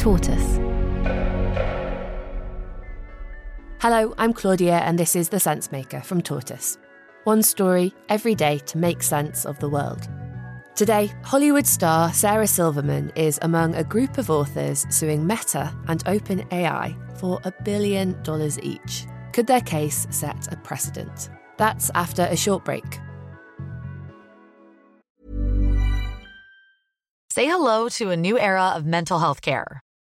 Tortoise. Hello, I'm Claudia, and this is The Sense Maker from Tortoise. One story every day to make sense of the world. Today, Hollywood star Sarah Silverman is among a group of authors suing Meta and OpenAI for a billion dollars each. Could their case set a precedent? That's after a short break. Say hello to a new era of mental health care.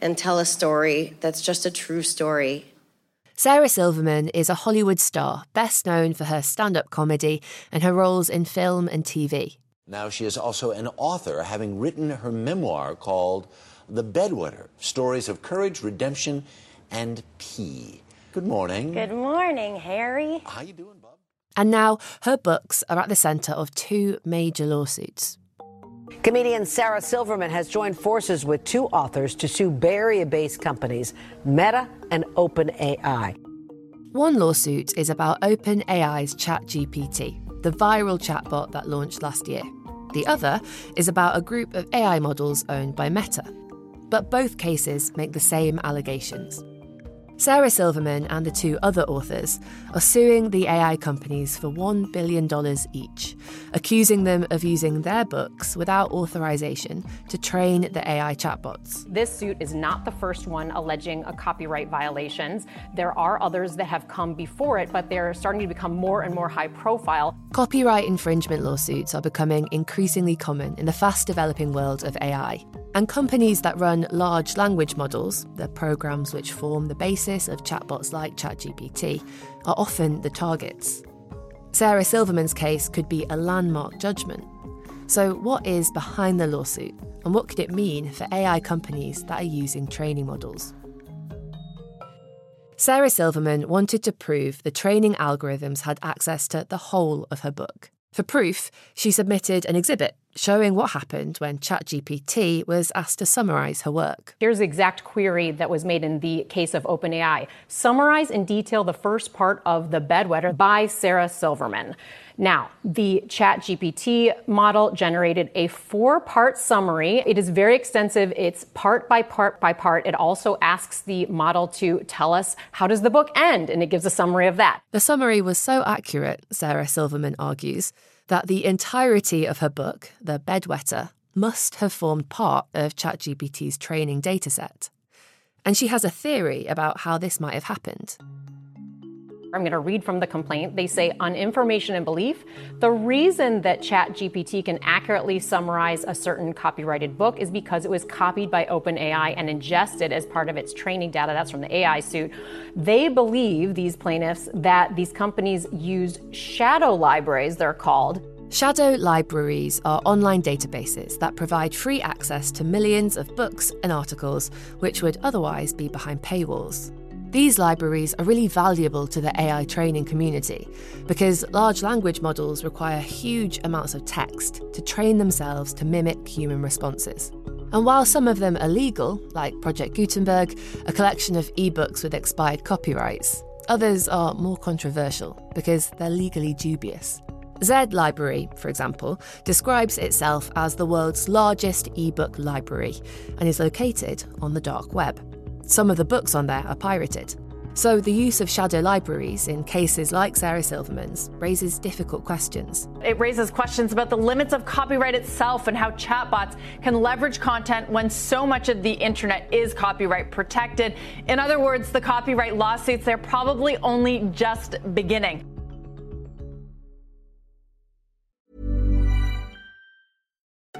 and tell a story that's just a true story. Sarah Silverman is a Hollywood star, best known for her stand up comedy and her roles in film and TV. Now she is also an author, having written her memoir called The Bedwetter Stories of Courage, Redemption, and Pee. Good morning. Good morning, Harry. How you doing, Bob? And now her books are at the centre of two major lawsuits. Comedian Sarah Silverman has joined forces with two authors to sue Bay Area based companies Meta and OpenAI. One lawsuit is about OpenAI's ChatGPT, the viral chatbot that launched last year. The other is about a group of AI models owned by Meta. But both cases make the same allegations. Sarah Silverman and the two other authors are suing the AI companies for $1 billion each, accusing them of using their books without authorization to train the AI chatbots. This suit is not the first one alleging a copyright violations. There are others that have come before it, but they're starting to become more and more high profile. Copyright infringement lawsuits are becoming increasingly common in the fast developing world of AI. And companies that run large language models, the programs which form the basis of chatbots like ChatGPT, are often the targets. Sarah Silverman's case could be a landmark judgment. So, what is behind the lawsuit, and what could it mean for AI companies that are using training models? Sarah Silverman wanted to prove the training algorithms had access to the whole of her book. For proof, she submitted an exhibit showing what happened when ChatGPT was asked to summarize her work. Here's the exact query that was made in the case of OpenAI. Summarize in detail the first part of The Bedwetter by Sarah Silverman. Now, the ChatGPT model generated a four part summary. It is very extensive. It's part by part by part. It also asks the model to tell us how does the book end, and it gives a summary of that. The summary was so accurate, Sarah Silverman argues, that the entirety of her book, The Bedwetter, must have formed part of ChatGPT's training dataset. And she has a theory about how this might have happened. I'm going to read from the complaint. They say, on information and belief, the reason that ChatGPT can accurately summarize a certain copyrighted book is because it was copied by OpenAI and ingested as part of its training data. That's from the AI suit. They believe, these plaintiffs, that these companies used shadow libraries, they're called, Shadow libraries are online databases that provide free access to millions of books and articles which would otherwise be behind paywalls. These libraries are really valuable to the AI training community because large language models require huge amounts of text to train themselves to mimic human responses. And while some of them are legal, like Project Gutenberg, a collection of ebooks with expired copyrights, others are more controversial because they're legally dubious. Zed Library, for example, describes itself as the world's largest ebook library and is located on the dark web. Some of the books on there are pirated. So, the use of shadow libraries in cases like Sarah Silverman's raises difficult questions. It raises questions about the limits of copyright itself and how chatbots can leverage content when so much of the internet is copyright protected. In other words, the copyright lawsuits, they're probably only just beginning.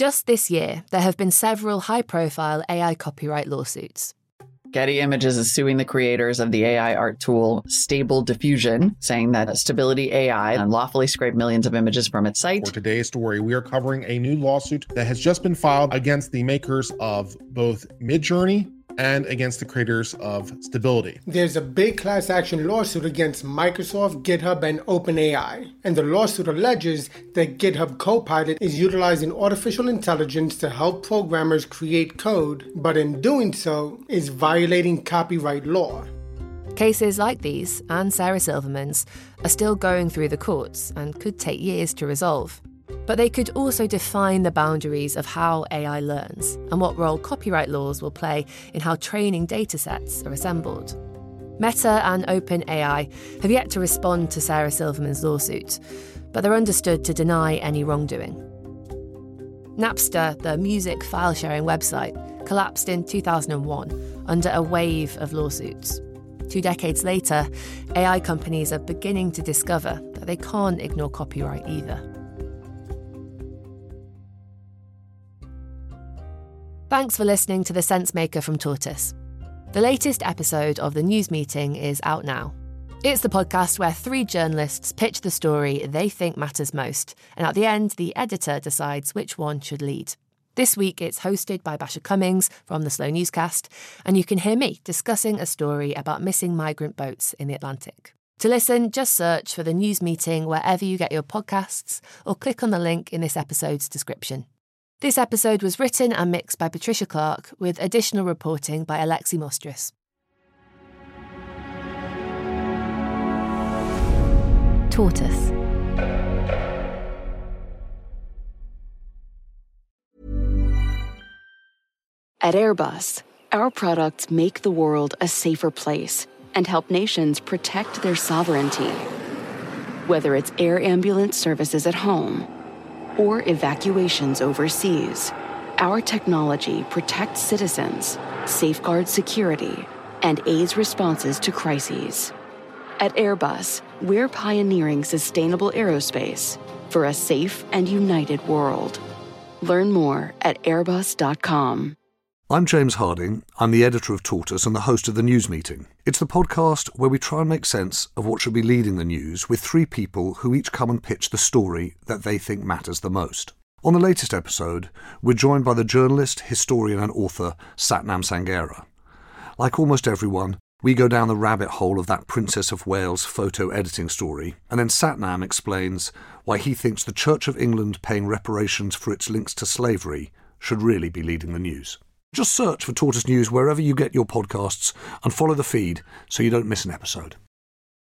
Just this year, there have been several high profile AI copyright lawsuits. Getty Images is suing the creators of the AI art tool Stable Diffusion, saying that Stability AI unlawfully scraped millions of images from its site. For today's story, we are covering a new lawsuit that has just been filed against the makers of both Midjourney and against the creators of Stability. There's a big class action lawsuit against Microsoft, GitHub, and OpenAI. And the lawsuit alleges that GitHub Copilot is utilizing artificial intelligence to help programmers create code, but in doing so, is violating copyright law. Cases like these, and Sarah Silverman's, are still going through the courts and could take years to resolve. But they could also define the boundaries of how AI learns and what role copyright laws will play in how training datasets are assembled. Meta and OpenAI have yet to respond to Sarah Silverman's lawsuit, but they're understood to deny any wrongdoing. Napster, the music file sharing website, collapsed in 2001 under a wave of lawsuits. Two decades later, AI companies are beginning to discover that they can't ignore copyright either. Thanks for listening to The Sense Maker from Tortoise. The latest episode of the news meeting is out now. It's the podcast where three journalists pitch the story they think matters most, and at the end, the editor decides which one should lead. This week, it's hosted by Basia Cummings from the Slow Newscast, and you can hear me discussing a story about missing migrant boats in the Atlantic. To listen, just search for the news meeting wherever you get your podcasts, or click on the link in this episode's description. This episode was written and mixed by Patricia Clark, with additional reporting by Alexi Mostrous. Tortoise. At Airbus, our products make the world a safer place and help nations protect their sovereignty. Whether it's air ambulance services at home, or evacuations overseas. Our technology protects citizens, safeguards security, and aids responses to crises. At Airbus, we're pioneering sustainable aerospace for a safe and united world. Learn more at airbus.com. I'm James Harding. I'm the editor of Tortoise and the host of the News Meeting. It's the podcast where we try and make sense of what should be leading the news with three people who each come and pitch the story that they think matters the most. On the latest episode, we're joined by the journalist, historian, and author Satnam Sanghera. Like almost everyone, we go down the rabbit hole of that Princess of Wales photo editing story, and then Satnam explains why he thinks the Church of England paying reparations for its links to slavery should really be leading the news. Just search for Tortoise News wherever you get your podcasts and follow the feed so you don't miss an episode.